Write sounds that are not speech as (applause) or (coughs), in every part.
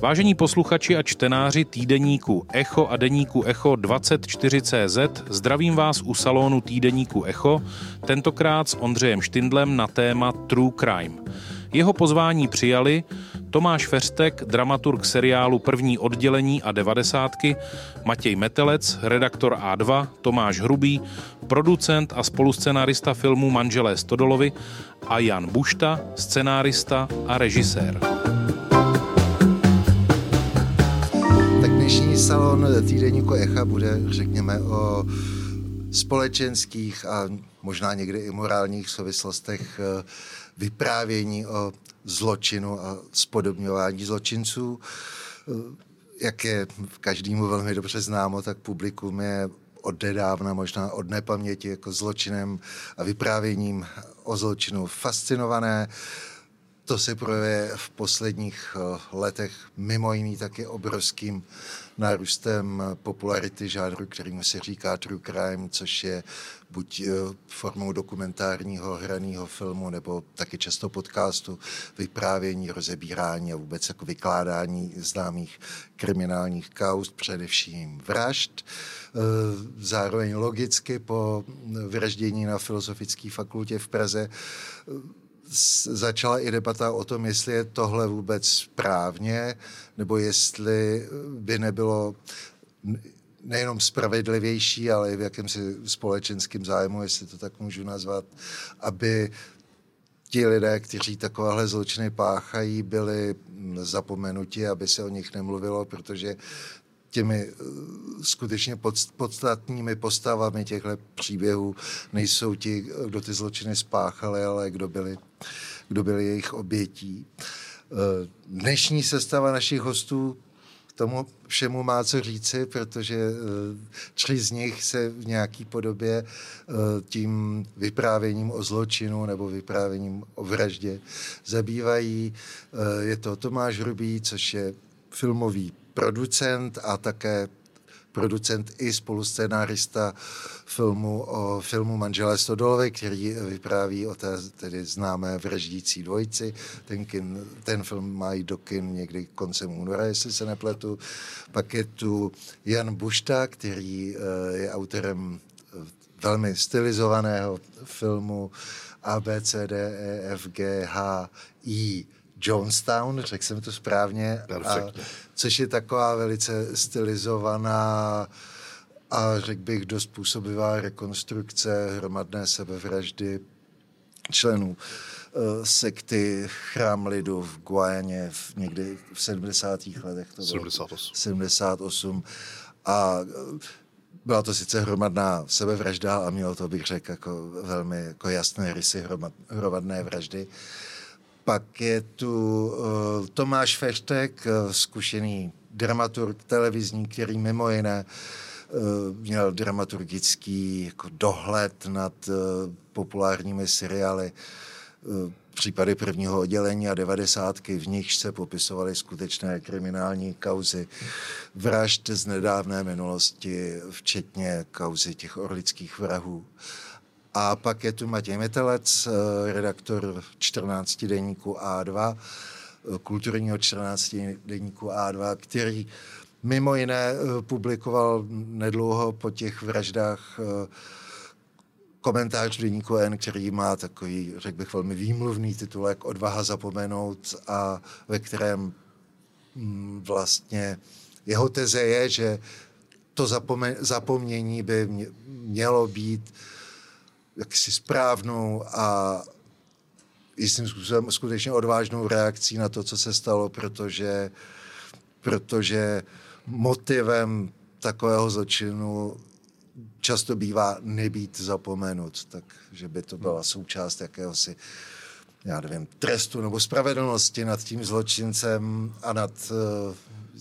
Vážení posluchači a čtenáři týdeníku Echo a deníku Echo 24CZ, zdravím vás u salonu týdeníku Echo, tentokrát s Ondřejem Štindlem na téma True Crime. Jeho pozvání přijali Tomáš Feřtek, dramaturg seriálu První oddělení a devadesátky, Matěj Metelec, redaktor A2, Tomáš Hrubý, producent a spoluscenárista filmu Manželé Stodolovi a Jan Bušta, scenárista a režisér. Salon týdeníku Echa bude, řekněme, o společenských a možná někdy i morálních souvislostech eh, vyprávění o zločinu a spodobňování zločinců. Jak je každému velmi dobře známo, tak publikum je od nedávna, možná od nepaměti, jako zločinem a vyprávěním o zločinu fascinované. To se projevuje v posledních eh, letech mimo jiný taky obrovským nárůstem popularity žánru, kterýmu se říká true crime, což je buď eh, formou dokumentárního hraného filmu, nebo taky často podcastu, vyprávění, rozebírání a vůbec jako vykládání známých kriminálních kaust, především vražd. Eh, zároveň logicky po vraždění na Filozofické fakultě v Praze začala i debata o tom, jestli je tohle vůbec správně, nebo jestli by nebylo nejenom spravedlivější, ale i v jakémsi společenském zájmu, jestli to tak můžu nazvat, aby ti lidé, kteří takovéhle zločiny páchají, byli zapomenuti, aby se o nich nemluvilo, protože těmi eh, skutečně podstatnými postavami těchto příběhů nejsou ti, kdo ty zločiny spáchali, ale kdo byli, kdo byli jejich obětí. Eh, dnešní sestava našich hostů k tomu všemu má co říci, protože eh, tři z nich se v nějaké podobě tím vyprávěním o zločinu nebo vyprávěním o vraždě zabývají. Je to Tomáš Hrubý, což je filmový producent a také producent i spoluscenárista filmu o filmu Manželé Stodolovi, který vypráví o té tedy známé vraždící dvojici. Ten, kin, ten film má jít do kin někdy koncem února, jestli se nepletu. Pak je tu Jan Bušta, který eh, je autorem eh, velmi stylizovaného filmu A, B, C, D, E, F, G, H, I, Jonestown, řekl jsem to správně, a, což je taková velice stylizovaná a řekl bych dost působivá rekonstrukce hromadné sebevraždy členů uh, sekty Chrám lidu v Guajaně v někdy v 70. letech. To 78. 78. A uh, byla to sice hromadná sebevražda a mělo to, bych řekl, jako velmi jako jasné rysy hromad, hromadné vraždy. Uh, pak je tu uh, Tomáš Feštek, uh, zkušený dramaturg televizní, který mimo jiné uh, měl dramaturgický jako dohled nad uh, populárními seriály uh, případy prvního oddělení a devadesátky, v nichž se popisovaly skutečné kriminální kauzy vražd z nedávné minulosti, včetně kauzy těch orlických vrahů. A pak je tu Matěj Metelec, eh, redaktor 14 denníku A2, eh, kulturního 14 denníku A2, který mimo jiné eh, publikoval nedlouho po těch vraždách komentář v deníku N, který má takový, řekl bych, velmi výmluvný titulek Odvaha zapomenout a ve kterém mm, vlastně jeho teze je, že to zapomnění by mělo být jaksi správnou a jistým způsobem skutečně odvážnou reakcí na to, co se stalo, protože, protože motivem takového zločinu často bývá nebýt zapomenut, takže by to byla součást jakéhosi já nevím, trestu nebo spravedlnosti nad tím zločincem a nad uh,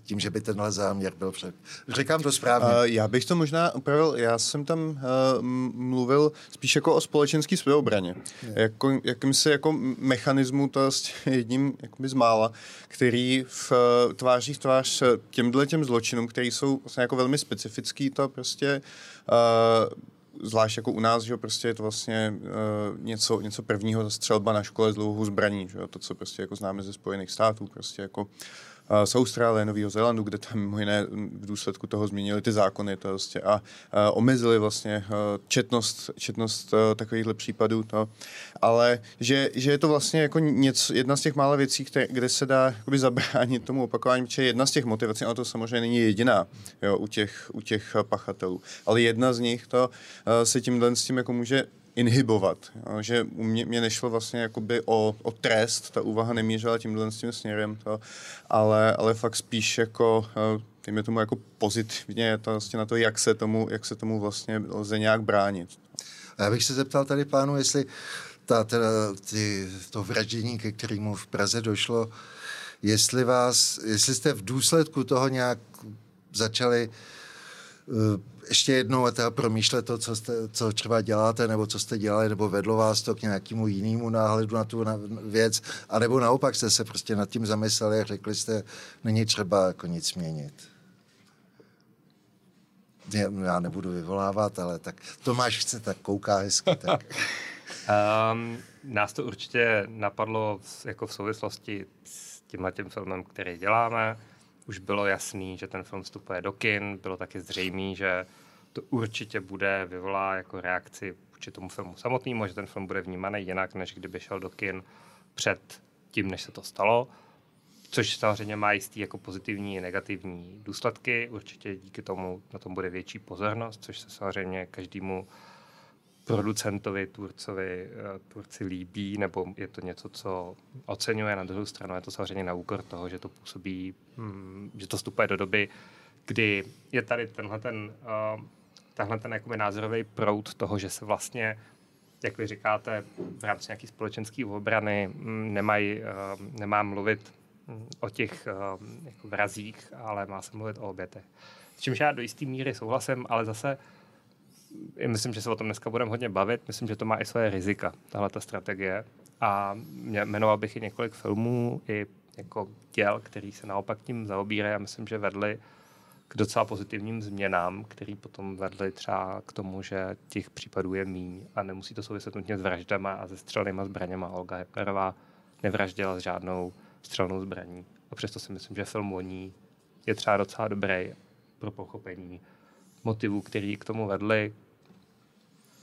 tím, že by tenhle záměr byl před. Říkám to správně. Uh, já bych to možná upravil, já jsem tam uh, mluvil spíš jako o společenský sebeobraně. Jako, jakýmsi jako mechanismu, to je jedním jakoby z mála, který v uh, tváří v tvář těmhle těm zločinům, který jsou vlastně jako velmi specifický, to prostě uh, zvlášť jako u nás, že prostě je to vlastně uh, něco, něco prvního, střelba na škole z dlouhou zbraní, že to, co prostě jako známe ze Spojených států, prostě jako z Austrálie, Nového Zélandu, kde tam mimo jiné v důsledku toho změnili ty zákony to vlastně a, omezili vlastně četnost, četnost takovýchhle případů. To. Ale že, že je to vlastně jako něco, jedna z těch mála věcí, které, kde se dá zabránit tomu opakování, protože jedna z těch motivací, ale to samozřejmě není jediná jo, u, těch, u těch pachatelů, ale jedna z nich to se tímhle s tím jako může inhibovat. Jo, že u mě, mě nešlo vlastně jakoby o, o trest, ta úvaha nemířila tímhle s tím směrem, to, ale, ale fakt spíš jako eh, dejme tomu jako pozitivně to vlastně na to, jak se tomu, jak se tomu vlastně lze nějak bránit. A já bych se zeptal tady pánu, jestli ta, teda, ty, to vraždění, ke kterému v Praze došlo, jestli vás, jestli jste v důsledku toho nějak začali uh, ještě jednou teda promýšlet to, co, jste, co třeba děláte, nebo co jste dělali, nebo vedlo vás to k nějakému jinému náhledu na tu věc, anebo naopak jste se prostě nad tím zamysleli a řekli jste, není třeba jako nic měnit. Já nebudu vyvolávat, ale tak Tomáš chce, tak kouká hezky. Tak. um, (laughs) nás to určitě napadlo jako v souvislosti s tímhle tím filmem, který děláme už bylo jasný, že ten film vstupuje do kin, bylo taky zřejmé, že to určitě bude vyvolá jako reakci vůči tomu filmu samotnému, že ten film bude vnímaný jinak, než kdyby šel do kin před tím, než se to stalo. Což samozřejmě má jistý jako pozitivní i negativní důsledky. Určitě díky tomu na tom bude větší pozornost, což se samozřejmě každému producentovi, tvůrcovi, eh, tvůrci líbí, nebo je to něco, co oceňuje. Na druhou stranu je to samozřejmě na úkor toho, že to působí, hm, že to vstupuje do doby, kdy je tady tenhle ten, uh, tenhle ten jakoby názorový proud toho, že se vlastně, jak vy říkáte, v rámci nějaké společenské obrany hm, nemají, uh, nemá mluvit hm, o těch jako vrazích, ale má se mluvit o obětech. S čímž já do jisté míry souhlasím, ale zase myslím, že se o tom dneska budeme hodně bavit. Myslím, že to má i své rizika, tahle ta strategie. A jmenoval bych i několik filmů, i jako děl, který se naopak tím zaobírají a myslím, že vedli k docela pozitivním změnám, které potom vedly třeba k tomu, že těch případů je míň a nemusí to souviset nutně s vraždama a se střelnýma zbraněma. Olga Hepnerová nevraždila s žádnou střelnou zbraní. A přesto si myslím, že film o ní je třeba docela dobrý pro pochopení motivů, který k tomu vedli,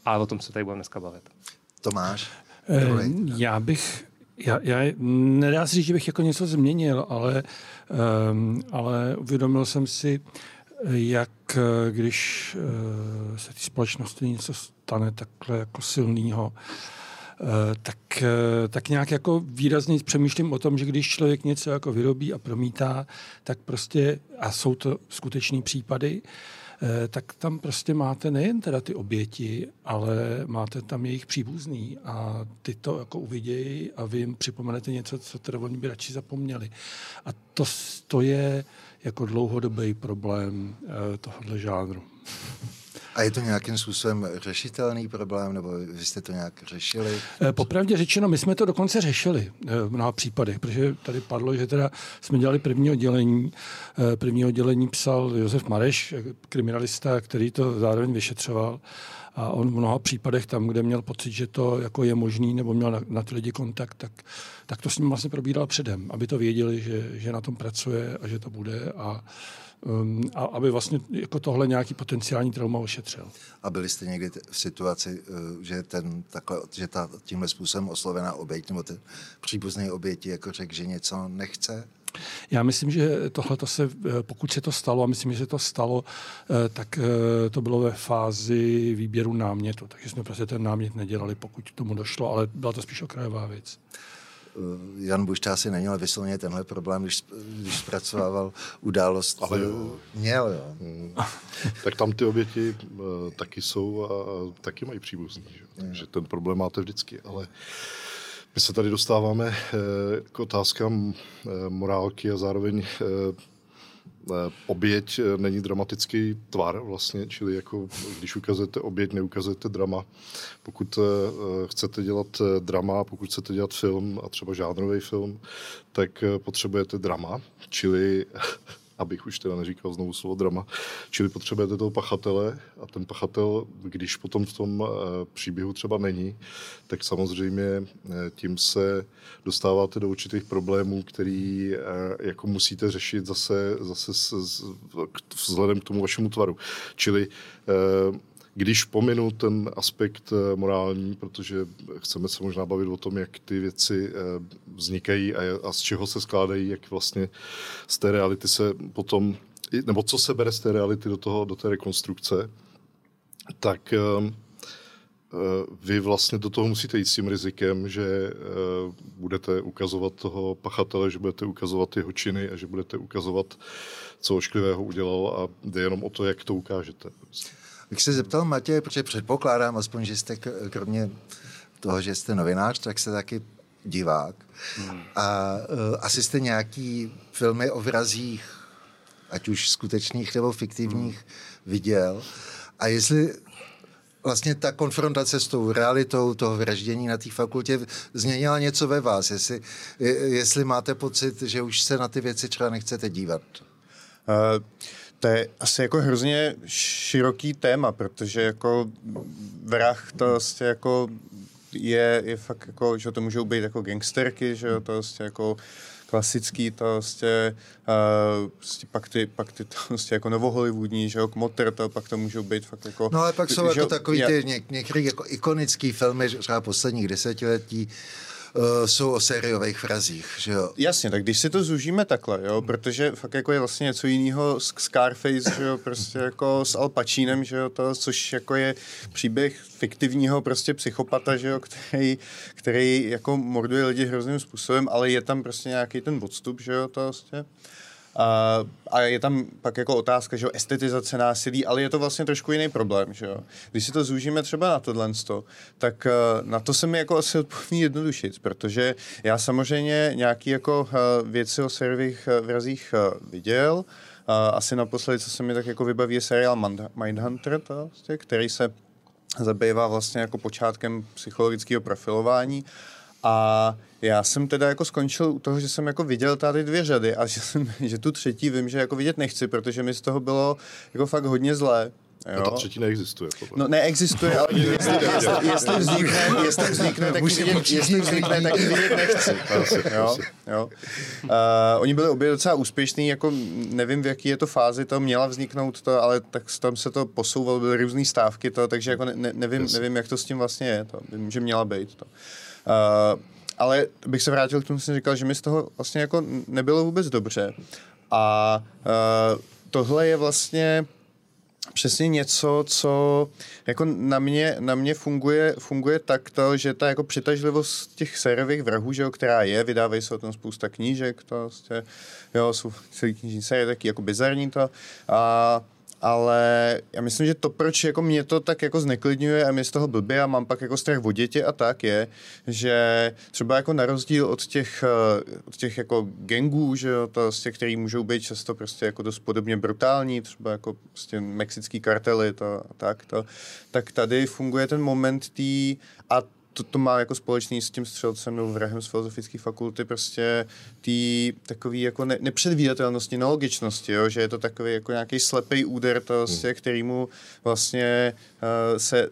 ale o tom se tady budeme dneska bavit. Tomáš? Eh, já bych já, já nedá se říct, že bych jako něco změnil, ale, um, ale uvědomil jsem si, jak když uh, se té společnosti něco stane takhle jako silného, uh, tak, uh, tak nějak jako výrazně přemýšlím o tom, že když člověk něco jako vyrobí a promítá, tak prostě, a jsou to skutečné případy, uh, Eh, tak tam prostě máte nejen teda ty oběti, ale máte tam jejich příbuzný a ty to jako uvidějí a vy jim připomenete něco, co teda oni by radši zapomněli. A to, to je jako dlouhodobý problém eh, tohohle žánru. (laughs) A je to nějakým způsobem řešitelný problém, nebo vy jste to nějak řešili? Eh, popravdě řečeno, my jsme to dokonce řešili eh, v mnoha případech, protože tady padlo, že teda jsme dělali první oddělení. Eh, první oddělení psal Josef Mareš, kriminalista, který to zároveň vyšetřoval. A on v mnoha případech tam, kde měl pocit, že to jako je možný, nebo měl na, na ty lidi kontakt, tak, tak to s ním vlastně probíral předem, aby to věděli, že, že na tom pracuje a že to bude. A a aby vlastně jako tohle nějaký potenciální trauma ošetřil. A byli jste někdy v situaci, eh, že, ten, takhle, že ta tímhle způsobem oslovená oběť nebo ten příbuzný oběti jako řekl, že něco nechce? Já myslím, že tohle se, eh, pokud se to stalo, a myslím, že se to stalo, eh, tak to bylo ve fázi výběru námětu, takže jsme prostě ten námět nedělali, pokud tomu došlo, ale byla to spíš okrajová věc. Eh, Jan Bušta asi neměl vysloveně tenhle problém, když, když zpracovával událost. Ale jo. Měl, jo. Hmm. (laughs) tak tam ty oběti uh, taky jsou a, a taky mají příbuzný. Že? Takže ten problém máte vždycky. Ale my se tady dostáváme uh, k otázkám uh, morálky a zároveň uh, Eh, oběť eh, není dramatický tvar vlastně, čili jako když ukazujete oběť, neukazujete drama. Pokud eh, chcete dělat drama, pokud chcete dělat film a třeba žánrový film, tak potřebujete drama, čili (laughs) abych už teda neříkal znovu slovo drama. Čili potřebujete toho pachatele a ten pachatel, když potom v tom příběhu třeba není, tak samozřejmě tím se dostáváte do určitých problémů, který jako musíte řešit zase, zase s, vzhledem k tomu vašemu tvaru. Čili když pominu ten aspekt eh, morální, protože chceme se možná bavit o tom, jak ty věci eh, vznikají a, z čeho se skládají, jak vlastně z té reality se potom, nebo co se bere z té reality do, toho, do té rekonstrukce, tak eh, vy vlastně do toho musíte jít s tím rizikem, že budete ukazovat toho pachatele, že budete ukazovat jeho činy a že budete ukazovat, co ošklivého udělal a jde jenom o to, jak to ukážete. Bych se zeptal Matěj, protože předpokládám aspoň, že jste kromě toho, že jste novinář, tak jste taky divák. Hmm. A uh, asi jste nějaký filmy o vrazích, ať už skutečných nebo fiktivních, hmm. viděl. A jestli vlastně ta konfrontace s tou realitou toho vraždění na té fakultě změnila něco ve vás, jestli, jestli máte pocit, že už se na ty věci třeba nechcete dívat. Uh, to je asi jako hrozně široký téma, protože jako vrah to vlastně jako je, je fakt jako, že to můžou být jako gangsterky, že to vlastně jako klasický, to vlastně, uh, vlastně pak ty, pak ty to vlastně jako novohollywoodní, že jo, kmotr, to pak to můžou být fakt jako... No ale pak jsou že, jako takový ty něk, některé jako ikonický filmy, třeba posledních desetiletí, uh, jsou o sériových frazích, že jo? Jasně, tak když si to zužíme takhle, jo, protože fakt jako je vlastně něco jiného s Scarface, že jo, prostě jako s Al Pacinem, že jo, to, což jako je příběh fiktivního prostě psychopata, že jo, který, který jako morduje lidi hrozným způsobem, ale je tam prostě nějaký ten odstup, že jo, to vlastně. A, a je tam pak jako otázka, že jo, estetizace násilí, ale je to vlastně trošku jiný problém, že jo. Když si to zúžíme třeba na tohle, tak uh, na to se mi jako asi odpoví jednodušit, protože já samozřejmě nějaký jako uh, věci o servých uh, vrazích viděl, asi naposledy, co se mi tak jako vybaví, je seriál Mindhunter, to, vlastně, který se zabývá vlastně jako počátkem psychologického profilování a já jsem teda jako skončil u toho, že jsem jako viděl tady dvě řady a (laughs) že, jsem, že tu třetí vím, že jako vidět nechci, protože mi z toho bylo jako fakt hodně zlé. Jo? A ta třetí neexistuje. Podle. No neexistuje, ale jestli, jestli, jestli, vznikne, jestli vznikne, tak vidět, jestli vznikne, tak vidět nechci. Jo? Jo? Uh, oni byli obě docela úspěšní, jako nevím, v jaký je to fázi, to měla vzniknout to, ale tak tam se to posouvalo, byly různé stávky, to, takže jako ne, nevím, nevím, jak to s tím vlastně je. To, vím, že měla být. To. Uh, ale bych se vrátil k tomu, jsem říkal, že mi z toho vlastně jako nebylo vůbec dobře. A uh, tohle je vlastně přesně něco, co jako na mě, na mě funguje, funguje takto, že ta jako přitažlivost těch sérových vrahů, že jo, která je, vydávají se o tom spousta knížek, to vlastně, jo, jsou celý knižní série taky jako bizarní to. A ale já myslím, že to, proč jako mě to tak jako zneklidňuje a mě z toho blbě a mám pak jako strach o děti a tak je, že třeba jako na rozdíl od těch, eh, od těch jako gangů, že jo, to z těch, který můžou být často prostě jako dost podobně brutální, třeba jako prostě mexický kartely to, a tak, to, tak tady funguje ten moment tý, a to, to má jako společný s tím střelcem nebo vrahem z filozofické fakulty prostě tý takový jako ne, nepředvídatelnosti, nelogičnosti, jo? že je to takový jako nějaký slepý úder, to hmm. Vlastně, kterýmu vlastně uh, se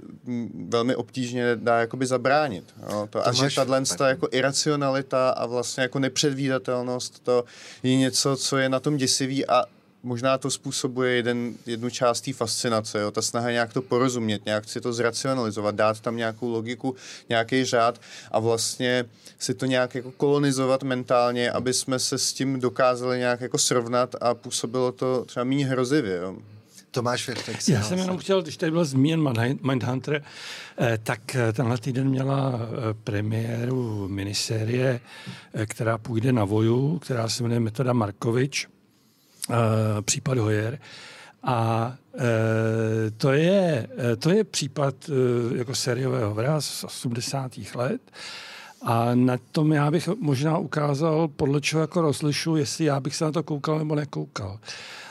velmi obtížně dá jakoby zabránit. Jo? To, to a že tahle ta jako iracionalita a vlastně jako nepředvídatelnost, to je něco, co je na tom děsivý a možná to způsobuje jeden, jednu část té fascinace, jo? ta snaha nějak to porozumět, nějak si to zracionalizovat, dát tam nějakou logiku, nějaký řád a vlastně si to nějak jako kolonizovat mentálně, aby jsme se s tím dokázali nějak jako srovnat a působilo to třeba méně hrozivě. Jo? Tomáš Firtek. Já jsem jenom chtěl, když tady byl zmíněn Mindhunter, eh, tak eh, tenhle týden měla eh, premiéru minisérie, která půjde na voju, která se jmenuje Metoda Markovič případ Hoyer. A e, to, je, to je případ e, jako sériového hra z 80. let. A na tom já bych možná ukázal, podle čeho jako rozlišu, jestli já bych se na to koukal nebo nekoukal.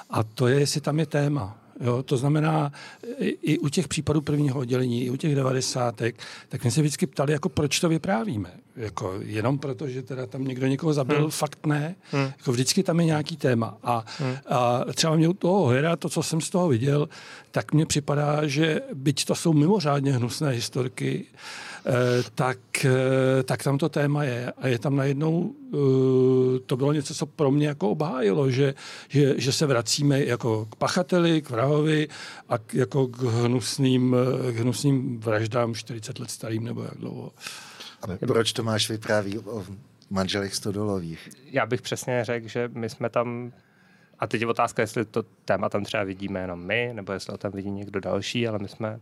A to je, jestli tam je téma. Jo, to znamená, i u těch případů prvního oddělení, i u těch devadesátek, tak my se vždycky ptali, jako proč to vyprávíme. Jako jenom proto, že teda tam někdo někoho zabil, hmm. fakt ne. Hmm. Jako vždycky tam je nějaký téma. A, hmm. a třeba mě u toho hera, to, co jsem z toho viděl, tak mně připadá, že byť to jsou mimořádně hnusné historky, eh, tak, eh, tak tam to téma je. A je tam najednou, eh, to bylo něco, co pro mě jako obhájilo, že, že, že se vracíme jako k pachateli, k vrahovi a k, jako k hnusným, k hnusným vraždám 40 let starým nebo jak dlouho. A proč Tomáš vypráví o manželech Stodolových? Já bych přesně řekl, že my jsme tam a teď je otázka, jestli to téma tam třeba vidíme jenom my, nebo jestli ho tam vidí někdo další, ale my jsme,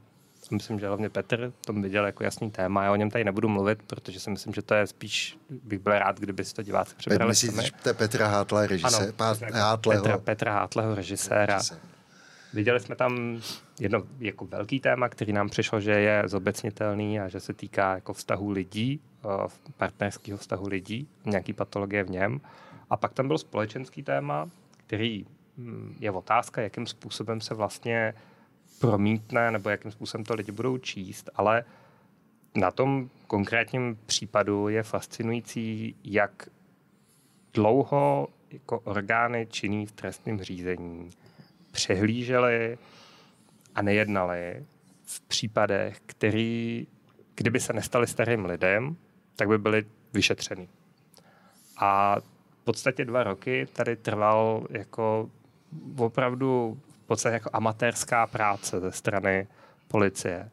myslím, že hlavně Petr tom viděl jako jasný téma. Já o něm tady nebudu mluvit, protože si myslím, že to je spíš, bych byl rád, kdyby si to diváci přebrali Myslíš, že to je Petra Hátla, režisér? Hátleho. Petra, Petra Hátleho, režiséra. Režisér. Viděli jsme tam jedno jako velký téma, který nám přišlo, že je zobecnitelný a že se týká jako vztahu lidí, eh, partnerského vztahu lidí, nějaký patologie v něm. A pak tam byl společenský téma, který hm, je otázka, jakým způsobem se vlastně promítne, nebo jakým způsobem to lidi budou číst, ale na tom konkrétním případu je fascinující, jak dlouho jako orgány činný v trestním řízení přehlíželi a nejednali v případech, který, kdyby se nestali starým lidem, tak by byli vyšetřený. A v podstatě dva roky tady trval jako opravdu podstatě jako amatérská práce ze strany policie.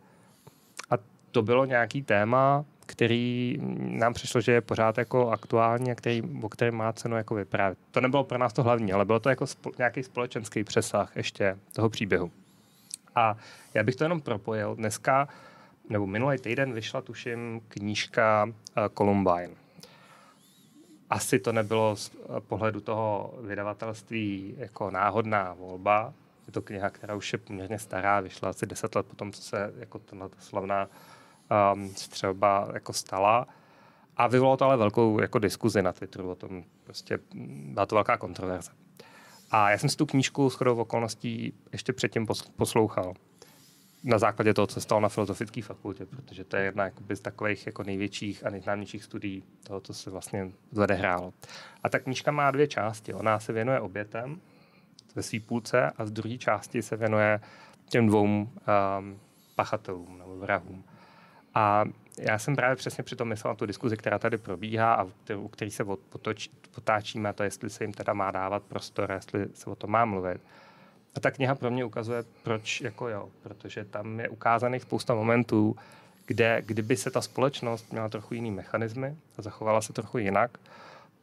A to bylo nějaký téma, který nám přišlo, že je pořád jako aktuální a který, o kterém má cenu jako vyprávět. To nebylo pro nás to hlavní, ale bylo to jako spo, nějaký společenský přesah ještě toho příběhu. A já bych to jenom propojil. Dneska, nebo minulý týden vyšla, tuším, knížka uh, Columbine. Asi to nebylo z pohledu toho vydavatelství jako náhodná volba. Je to kniha, která už je poměrně stará, vyšla asi deset let potom, co se jako ta slavná um, střelba jako stala. A vyvolalo to ale velkou jako diskuzi na Twitteru o tom. Prostě byla to velká kontroverze. A já jsem si tu knížku s chodou okolností ještě předtím poslouchal. Na základě toho, co stalo na Filozofické fakultě, protože to je jedna jakoby, z takových jako největších a nejznámějších studií toho, co se vlastně hrálo. A ta knížka má dvě části. Ona se věnuje obětem ve své půlce a v druhé části se věnuje těm dvou um, pachatelům nebo vrahům. A já jsem právě přesně při tom myslel na tu diskuzi, která tady probíhá a u který se potáčíme, to jestli se jim teda má dávat prostor, jestli se o tom má mluvit. A ta kniha pro mě ukazuje, proč jako jo, protože tam je ukázaných spousta momentů, kde kdyby se ta společnost měla trochu jiný mechanismy a zachovala se trochu jinak,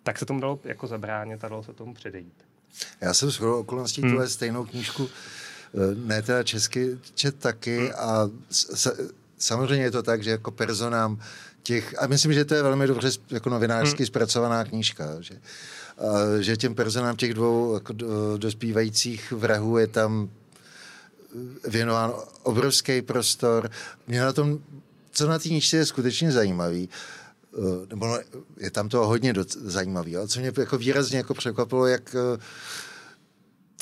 tak se tomu dalo jako zabránit a dalo se tomu předejít. Já jsem s okolností hmm. tuhle stejnou knížku eh, ne teda česky čet taky hmm. a samozřejmě je to tak, že jako personám těch, a myslím, že to je velmi dobře jako novinářsky hmm. zpracovaná knížka, že, a, že těm personám těch dvou jako dospívajících vrahů je tam věnován obrovský prostor. Mě na tom, co na té knížce je skutečně zajímavý, nebo no, je tam to hodně doc- ale co mě jako výrazně jako překvapilo, jak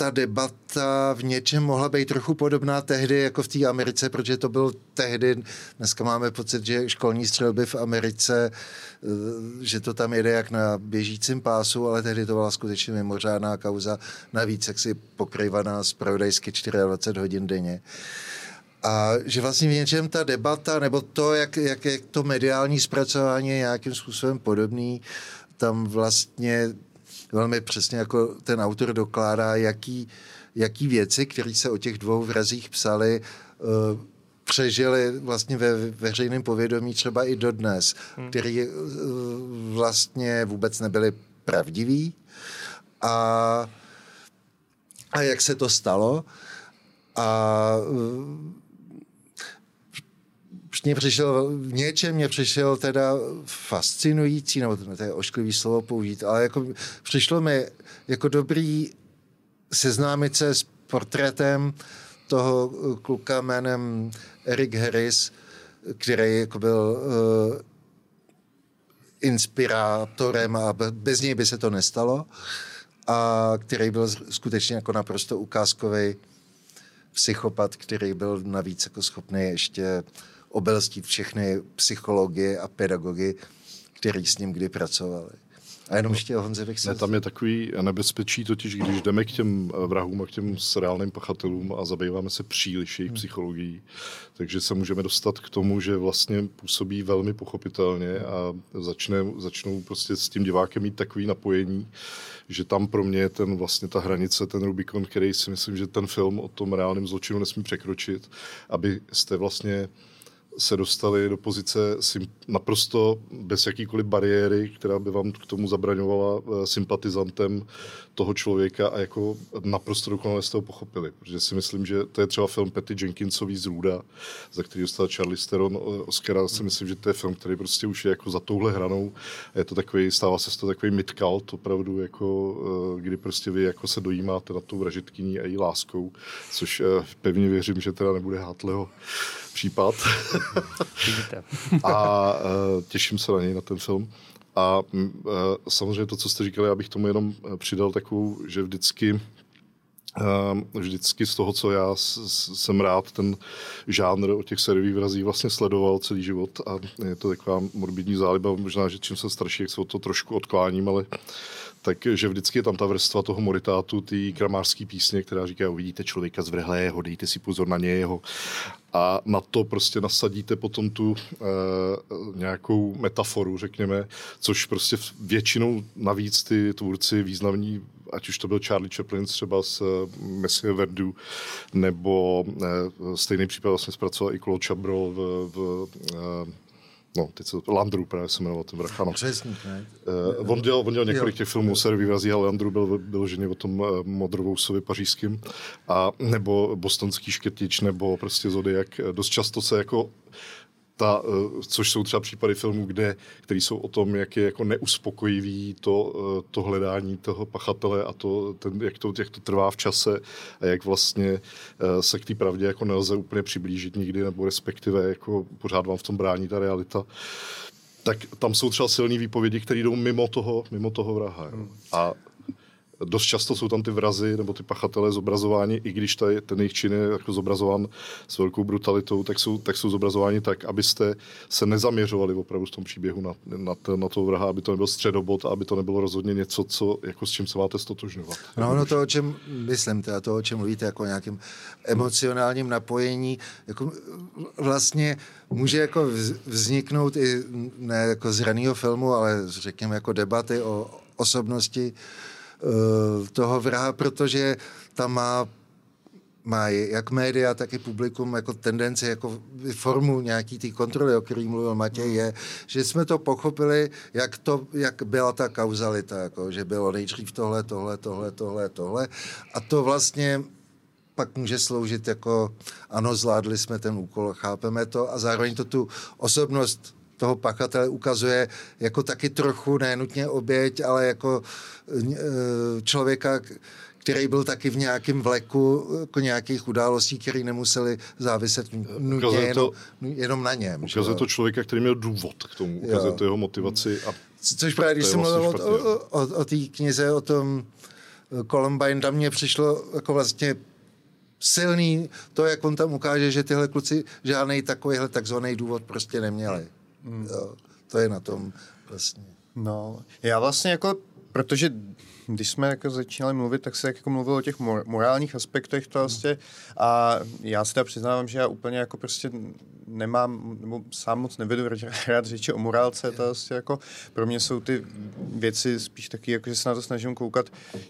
ta debata v něčem mohla být trochu podobná tehdy jako v té Americe, protože to byl tehdy, dneska máme pocit, že školní střelby v Americe, eh, že to tam jede jak na běžícím pásu, ale tehdy to byla skutečně mimořádná kauza, navíc jak si pokrývaná z pravodajsky 24 hodin denně. A že vlastně v něčem ta debata, nebo to, jak, jak je to mediální zpracování je nějakým způsobem podobný, tam vlastně velmi přesně jako ten autor dokládá, jaký, jaký věci, které se o těch dvou vrazích psali, uh, přežili vlastně ve veřejném povědomí třeba i dodnes, hmm. který uh, vlastně vůbec nebyly pravdivý. A, a jak se to stalo? A uh, mě přišel, v něčem mě přišel teda fascinující, nebo to je ošklivý slovo použít, ale jako přišlo mi jako dobrý seznámit se s portrétem toho kluka jménem Eric Harris, který jako byl uh, inspirátorem a bez něj by se to nestalo a který byl skutečně jako naprosto ukázkový psychopat, který byl navíc jako schopný ještě obelstit všechny psychologie a pedagogy, který s ním kdy pracovali. A jenom ještě o Honze ne, tam je takový nebezpečí totiž, když jdeme k těm eh, vrahům a k těm reálným pachatelům a zabýváme se příliš jejich hmm. psychologií, takže se můžeme dostat k tomu, že vlastně působí velmi pochopitelně a začne, začnou prostě s tím divákem mít takový napojení, že tam pro mě je ten vlastně ta hranice, ten Rubikon, který si myslím, že ten film o tom reálném zločinu nesmí překročit, abyste vlastně se dostali do pozice naprosto bez jakýkoliv bariéry, která by vám k tomu zabraňovala eh, sympatizantem toho člověka a jako naprosto dokonale jste ho pochopili. Protože si myslím, že to je třeba film Patty Jenkinsový z Růda, za který dostal Charlie Steron eh, Oscara. Si myslím, že to je film, který prostě už je jako za touhle hranou. Je to takový, stává se to takový midcult, opravdu, jako, eh, kdy prostě vy jako se dojímáte na tou vražitkyní a její láskou, což pevně věřím, že teda nebude Hátleho případ. (laughs) a uh, těším se na něj, na ten film. A uh, samozřejmě to, co jste říkali, abych tomu jenom e, přidal takovou, že vždycky vždycky z toho, co já jsem rád, ten žánr o těch sériových vrazích vlastně sledoval celý život a je to taková morbidní záliba, možná, že čím jsem starší, jak se o to trošku odkláním, ale takže vždycky je tam ta vrstva toho moritátu, ty kramářské písně, která říká, uvidíte člověka zvrhlého, dejte si pozor na něho. A na to prostě nasadíte potom tu e, nějakou metaforu, řekněme, což prostě většinou navíc ty tvůrci významní, ať už to byl Charlie Chaplin třeba s e, Messie Verdu, nebo e, stejný případ vlastně zpracoval i Claude Chabrol v, v e, No, teď se Landru právě se jmenoval ten vrah, ano. Přesně, ne? Uh, on, dělal, on dělal několik jo. těch filmů se výrazí, ale Landru byl, byl ženě o tom uh, modrovousovi pařížským, a, nebo bostonský škrtič, nebo prostě Zodiak. Dost často se jako ta, eh, což jsou třeba případy filmů, kde, které jsou o tom, jak je jako neuspokojivý to, eh, to hledání toho pachatele a to, ten, jak, to, jak to trvá v čase a jak vlastně eh, se k té pravdě jako nelze úplně přiblížit nikdy, nebo respektive jako pořád vám v tom brání ta realita tak tam jsou třeba silné výpovědi, které jdou mimo toho, mimo toho vraha. Jo. A dost často jsou tam ty vrazy nebo ty pachatelé zobrazováni, i když tady ten jejich čin je jako zobrazován s velkou brutalitou, tak jsou, tak jsou zobrazováni tak, abyste se nezaměřovali opravdu v tom příběhu na, na, na toho vraha, aby to nebyl středobod a aby to nebylo rozhodně něco, co, jako s čím se máte stotožňovat. No, no to, o čem myslím, teda to, o čem mluvíte, jako nějakým emocionálním napojení, jako vlastně může jako vzniknout i ne jako z raného filmu, ale řekněme jako debaty o osobnosti toho vraha, protože tam má má jak média, tak i publikum jako tendenci, jako formu nějaký té kontroly, o který mluvil Matěj, je, že jsme to pochopili, jak, to, jak byla ta kauzalita, jako, že bylo nejdřív tohle, tohle, tohle, tohle, tohle. A to vlastně pak může sloužit jako, ano, zvládli jsme ten úkol, chápeme to a zároveň to tu osobnost toho pachatele ukazuje jako taky trochu, nenutně oběť, ale jako eh, člověka, který byl taky v nějakém vleku jako nějakých událostí, které nemuseli záviset nutně jenom, jenom na něm. Ukazuje to člověka, který měl důvod k tomu, ukazuje to jeho motivaci. A Což právě, když jsem vlastně mluvil o, o, o, o té knize, o tom eh, Columbine, tam mně přišlo jako vlastně silný to, jak on tam ukáže, že tyhle kluci žádný takovýhle takzvaný důvod prostě neměli. Mm. Jo, to je na tom vlastně. No, já vlastně jako, protože když jsme jako začínali mluvit, tak se jako mluvil o těch morálních aspektech to vlastně a já si teda přiznávám, že já úplně jako prostě nemám, nebo sám moc nevedu rád řeči o morálce, to vlastně jako pro mě jsou ty věci spíš taky, jako že se na to snažím koukat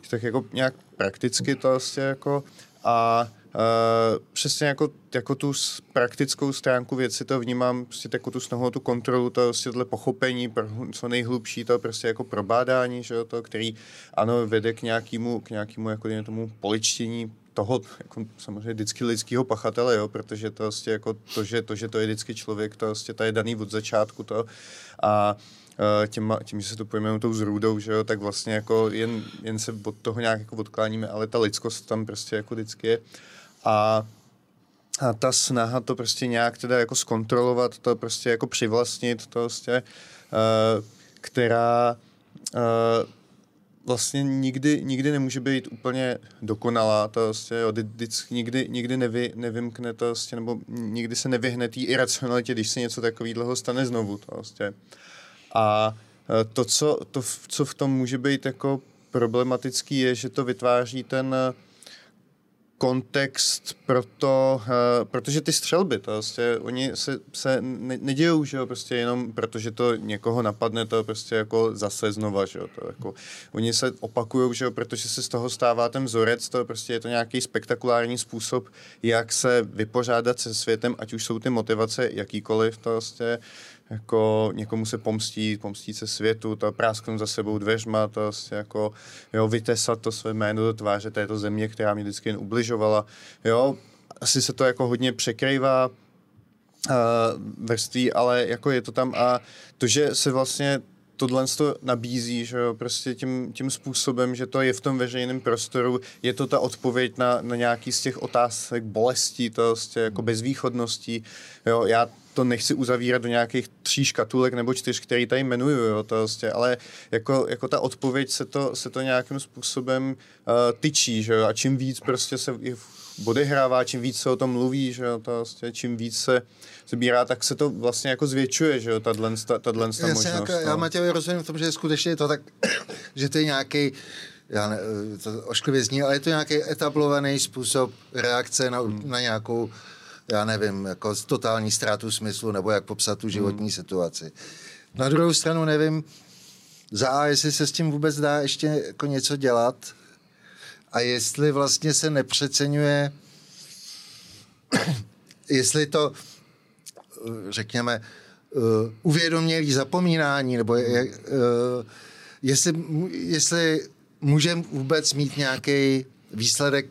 tak jako nějak prakticky to vlastně jako a Uh, přesně jako, jako tu praktickou stránku věci to vnímám, prostě jako tu snahu tu kontrolu, to prostě tohle pochopení, co nejhlubší, to prostě jako probádání, že jo, to, který ano, vede k nějakému, k nějakému jako tomu poličtění toho jako, samozřejmě vždycky lidského pachatele, jo, protože to, vlastně jako to, že, to, že to je vždycky člověk, to, vlastně, to je daný od začátku to a tím, tím, že se to pojmenuje tou zrůdou, že jo, tak vlastně jako jen, jen se od toho nějak jako odkláníme, ale ta lidskost tam prostě jako vždycky je. A a ta snaha to prostě nějak teda jako zkontrolovat, to prostě jako přivlastnit, to prostě, uh, která uh, vlastně nikdy, nikdy nemůže být úplně dokonalá, to prostě, jo, vždycky, nikdy, nikdy nevy, nevymkne to prostě, nebo nikdy se nevyhne té iracionalitě, když se něco takového stane znovu, to prostě. A eh, to co, to, co v tom může být jako problematický, je, že to vytváří ten kontext pro to, uh, protože ty střelby, to vlastně, oni se, se ne, nedějou, že jo, prostě jenom protože to někoho napadne, to prostě jako zase znova, že jo, to jako, oni se opakují, že jo, protože se z toho stává ten vzorec, to prostě je to nějaký spektakulární způsob, jak se vypořádat se světem, ať už jsou ty motivace jakýkoliv, to vlastně, jako někomu se pomstí, pomstí se světu, to prásknout za sebou dveřma, to vlastně jako, jo, vytesat to své jméno do tváře této země, která mě vždycky jen ubližovala, jo, asi se to jako hodně překrývá, uh, vrství, ale jako je to tam a to, že se vlastně tohle to nabízí, že jo, prostě tím, tím způsobem, že to je v tom veřejném prostoru, je to ta odpověď na, na nějaký z těch otázek bolestí, to prostě jako bezvýchodností, jo, já to nechci uzavírat do nějakých tří škatulek nebo čtyř, který tady jmenuju, jo, to vlastně, ale jako, jako ta odpověď se to, se to nějakým způsobem uh, tyčí, že jo, a čím víc prostě se odehrává, čím víc se o tom mluví, že jo, to vlastně, čím víc se sbírá, tak se to vlastně jako zvětšuje, že jo, tato, tato možnost. Jako, no. Já Matěj rozumím v tom, že je skutečně to tak, (coughs) že to je nějaký já ne, to ošklivě zní, ale je to nějaký etablovaný způsob reakce na, hmm. na nějakou já nevím, jako totální ztrátu smyslu, nebo jak popsat tu životní hmm. situaci. Na druhou stranu nevím, za A, jestli se s tím vůbec dá ještě jako něco dělat a jestli vlastně se nepřeceňuje, (clears throat) jestli to, řekněme, uh, uvědomělý zapomínání, nebo je, uh, jestli, jestli můžeme vůbec mít nějaký výsledek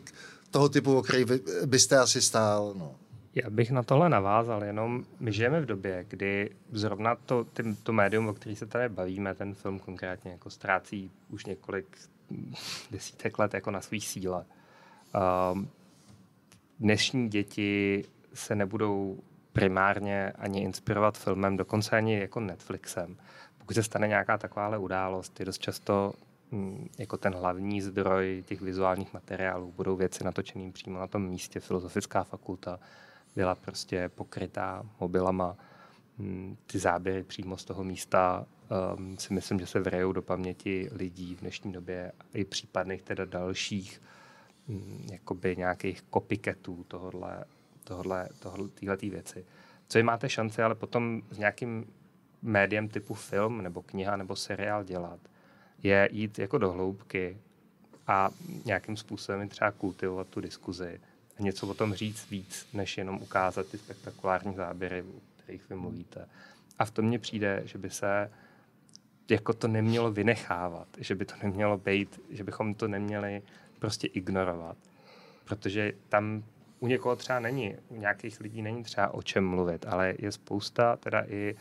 toho typu, o který byste asi stál. No. Já bych na tohle navázal, jenom my žijeme v době, kdy zrovna to, tím, to médium, o který se tady bavíme, ten film konkrétně, jako ztrácí už několik desítek let jako na svých síle. Um, dnešní děti se nebudou primárně ani inspirovat filmem, dokonce ani jako Netflixem. Pokud se stane nějaká takováhle událost, je dost často hm, jako ten hlavní zdroj těch vizuálních materiálů. Budou věci natočený přímo na tom místě, filozofická fakulta, byla prostě pokrytá mobilama. Hmm, ty záběry přímo z toho místa um, si myslím, že se vrejou do paměti lidí v dnešní době i případných teda dalších um, jakoby nějakých copycatů tohodle, tohodle, tohodle, týhletý věci. Co jim máte šanci ale potom s nějakým médiem typu film nebo kniha nebo seriál dělat, je jít jako do hloubky a nějakým způsobem třeba kultivovat tu diskuzi něco o tom říct víc, než jenom ukázat ty spektakulární záběry, o kterých vy mluvíte. A v tom mně přijde, že by se jako to nemělo vynechávat, že by to nemělo být, že bychom to neměli prostě ignorovat. Protože tam u někoho třeba není, u nějakých lidí není třeba o čem mluvit, ale je spousta teda i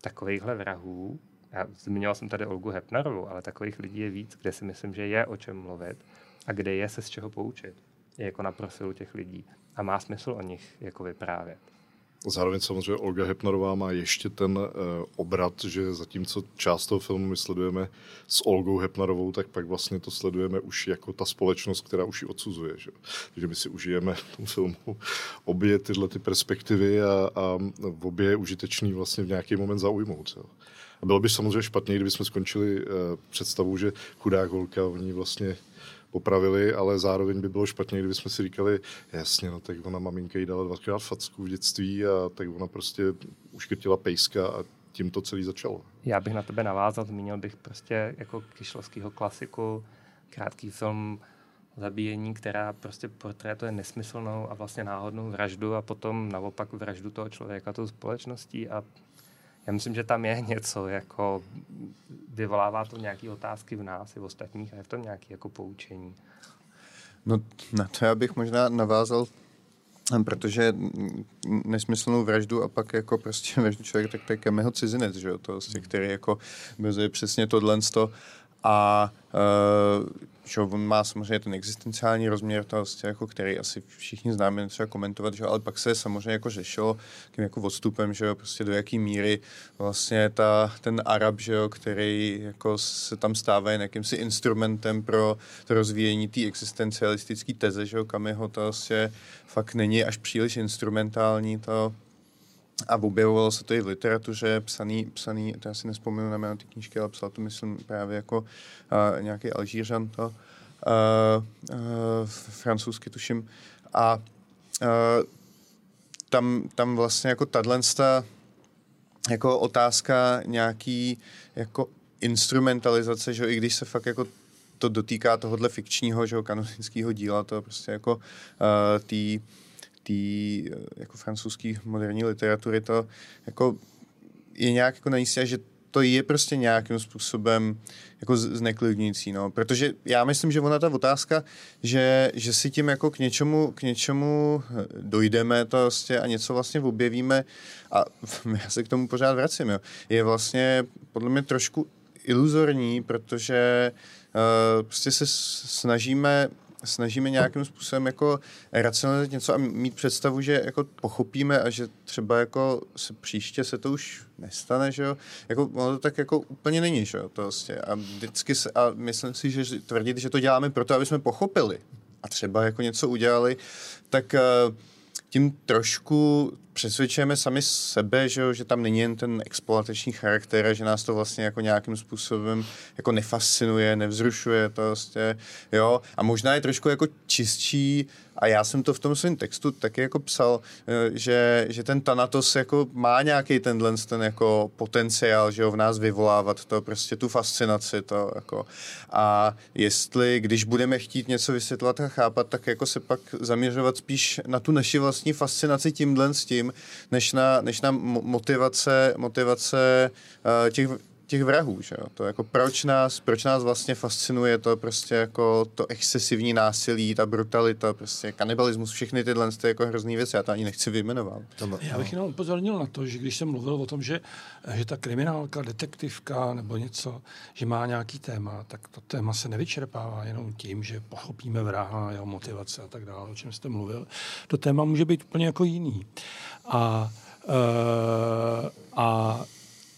takovýchhle vrahů, já zmiňoval jsem tady Olgu Hepnerovou, ale takových lidí je víc, kde si myslím, že je o čem mluvit a kde je se z čeho poučit jako na profilu těch lidí a má smysl o nich jako vyprávět. Zároveň samozřejmě Olga Hepnarová má ještě ten uh, obrat, že zatímco část toho filmu my sledujeme s Olgou Hepnarovou, tak pak vlastně to sledujeme už jako ta společnost, která už ji odsuzuje. Že? Takže my si užijeme v tom filmu obě tyhle ty perspektivy a, a v obě je užitečný vlastně v nějaký moment zaujmout. Jo? A bylo by samozřejmě špatně, kdyby jsme skončili uh, představu, že chudák holka, oni vlastně popravili, ale zároveň by bylo špatně, kdyby jsme si říkali, jasně, no tak ona maminka jí dala dvakrát facku v dětství a tak ona prostě uškrtila pejska a tím to celý začalo. Já bych na tebe navázal, zmínil bych prostě jako kyšlovského klasiku, krátký film zabíjení, která prostě portrétuje nesmyslnou a vlastně náhodnou vraždu a potom naopak vraždu toho člověka tou společností a já myslím, že tam je něco, jako vyvolává to nějaké otázky v nás i v ostatních a je v tom nějaké jako poučení. No na to já bych možná navázal protože nesmyslnou vraždu a pak jako prostě vraždu člověk, tak to je cizinec, že jo, to, který jako přesně tohle a uh, že on má samozřejmě ten existenciální rozměr, to vlastně jako, který asi všichni známe, třeba komentovat, že, ale pak se samozřejmě jako řešilo tím jako odstupem, že prostě do jaký míry vlastně ta, ten Arab, že který jako se tam stává jen jakýmsi instrumentem pro to rozvíjení té existencialistické teze, že kam jeho to vlastně fakt není až příliš instrumentální, to a objevovalo se to i v literatuře, psaný, psaný to já si nespomenu na jméno ty knížky, ale psal to, myslím, právě jako uh, nějaký Alžířan, to, uh, uh, francouzsky tuším. A uh, tam, tam vlastně jako tato jako otázka nějaký jako instrumentalizace, že i když se fakt jako to dotýká tohohle fikčního, že kanonického díla, to prostě jako uh, tý, tý, jako francouzský moderní literatury, to jako je nějak jako najistě, že to je prostě nějakým způsobem jako zneklidňující, no. Protože já myslím, že ona ta otázka, že, že si tím jako k něčemu, k něčemu dojdeme to vlastně a něco vlastně objevíme a (laughs) já se k tomu pořád vracím, jo. Je vlastně podle mě trošku iluzorní, protože uh, prostě se snažíme snažíme nějakým způsobem jako racionalizovat něco a mít představu, že jako pochopíme a že třeba jako se příště se to už nestane, že jo. Jako ono to tak jako úplně není, že jo, to vlastně. A vždycky se, a myslím si, že tvrdit, že to děláme proto, aby jsme pochopili a třeba jako něco udělali, tak uh, tím trošku přesvědčujeme sami sebe, že, že tam není jen ten exploatační charakter, že nás to vlastně jako nějakým způsobem jako nefascinuje, nevzrušuje to vlastně, jo, a možná je trošku jako čistší a já jsem to v tom svém textu taky jako psal, eh, že, že ten Thanatos jako má nějaký tenhle ten jako potenciál, že ho v nás vyvolávat to prostě tu fascinaci to jako. A jestli, když budeme chtít něco vysvětlovat a chápat, tak jako se pak zaměřovat spíš na tu naši vlastní fascinaci tímhle s tím, než na, než na motivace, motivace uh, těch těch vrahů, že jo? To jako proč nás, proč nás vlastně fascinuje to prostě jako to excesivní násilí, ta brutalita, prostě kanibalismus, všechny tyhle ty jako hrozný věci, já to ani nechci vyjmenovat. Já bych jenom upozornil na to, že když jsem mluvil o tom, že, že ta kriminálka, detektivka nebo něco, že má nějaký téma, tak to téma se nevyčerpává jenom tím, že pochopíme vraha, jeho motivace a tak dále, o čem jste mluvil. To téma může být úplně jako jiný. A, uh, a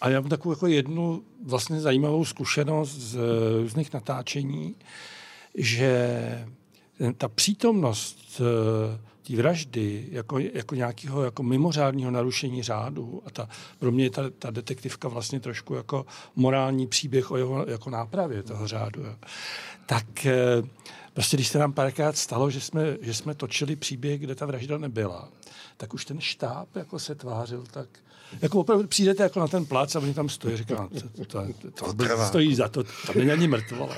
a já mám takovou jako jednu vlastně zajímavou zkušenost z různých natáčení, že ta přítomnost eh, té vraždy jako, jako nějakého jako mimořádného narušení řádu a ta, pro mě je ta, ta detektivka vlastně trošku jako morální příběh o jeho jako nápravě toho řádu. Jo. Tak eh, prostě když se nám párkrát stalo, že jsme, že jsme točili příběh, kde ta vražda nebyla, tak už ten štáb jako se tvářil tak, jako opravdu přijdete jako na ten plác a oni tam stojí, říkám, to, to, to, to stojí za to, tam není ani mrtvola.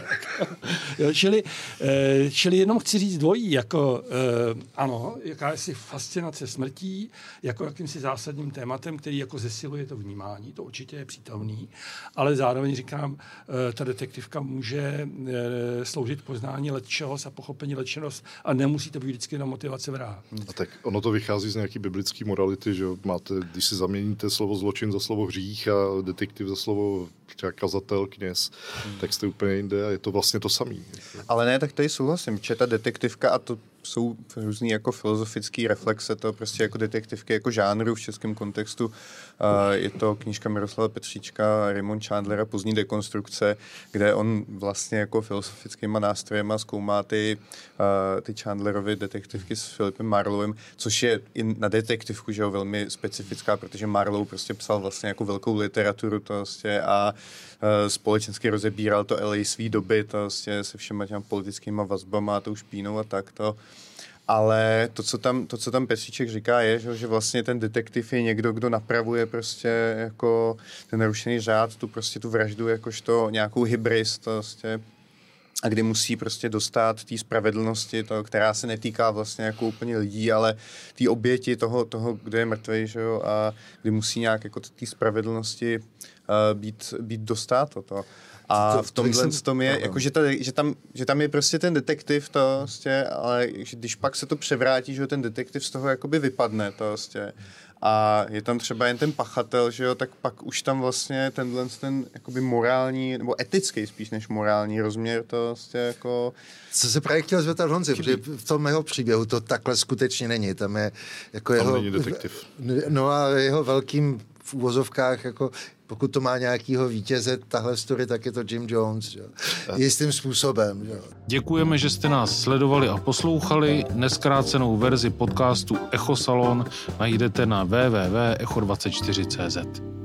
(laughs) jo, čili, eh, čili jenom chci říct dvojí, jako eh, ano, jaká je si fascinace smrtí, jako jakýmsi zásadním tématem, který jako zesiluje to vnímání, to určitě je přítomný, ale zároveň říkám, eh, ta detektivka může sloužit k poznání lepšího a pochopení lepšenost a nemusí to být vždycky na motivace vrát. A tak ono to vychází z nějaký biblické morality, že máte, když si zaměníte to slovo zločin za slovo hřích a detektiv za slovo třeba kazatel, kněz, hmm. tak jste úplně jinde a je to vlastně to samé. Ale ne, tak tady souhlasím, že ta detektivka a to jsou různý jako filozofický reflexe, to prostě jako detektivky jako žánru v českém kontextu. Uh, je to knížka Miroslava Petříčka, Raymond Chandlera, Pozdní dekonstrukce, kde on vlastně jako filozofickýma nástrojema zkoumá ty, uh, ty Chandlerovy detektivky s Filipem Marlowem, což je i na detektivku že jo, velmi specifická, protože Marlow prostě psal vlastně jako velkou literaturu to vlastně a uh, společensky rozebíral to LA svý doby, to vlastně se všema těma politickýma vazbama a tou špínou a tak to. Ale to, co tam, to, co tam Pesíček říká, je, že, vlastně ten detektiv je někdo, kdo napravuje prostě jako ten narušený řád, tu prostě tu vraždu jakožto nějakou hybris, to vlastně a kdy musí prostě dostat té spravedlnosti, to, která se netýká vlastně jako úplně lidí, ale té oběti toho, toho, kdo je mrtvý, že jo, a kdy musí nějak jako té spravedlnosti uh, být, být dostat to. A v tomhle jsem, tom je, jako, že, ta, že, tam, že tam je prostě ten detektiv, to vlastně, ale že když pak se to převrátí, že ten detektiv z toho jakoby vypadne, to vlastně, a je tam třeba jen ten pachatel, že jo, tak pak už tam vlastně tenhle ten jakoby morální, nebo etický spíš než morální rozměr, to vlastně jako... Co se právě chtěl zvětat Honzi, protože v tom jeho příběhu to takhle skutečně není, tam je jako tam jeho... není detektiv. No a jeho velkým v úvozovkách jako pokud to má nějakýho vítěze, tahle story, tak je to Jim Jones, že? jistým způsobem. Že? Děkujeme, že jste nás sledovali a poslouchali. Neskrácenou verzi podcastu Echo Salon najdete na www.echo24.cz.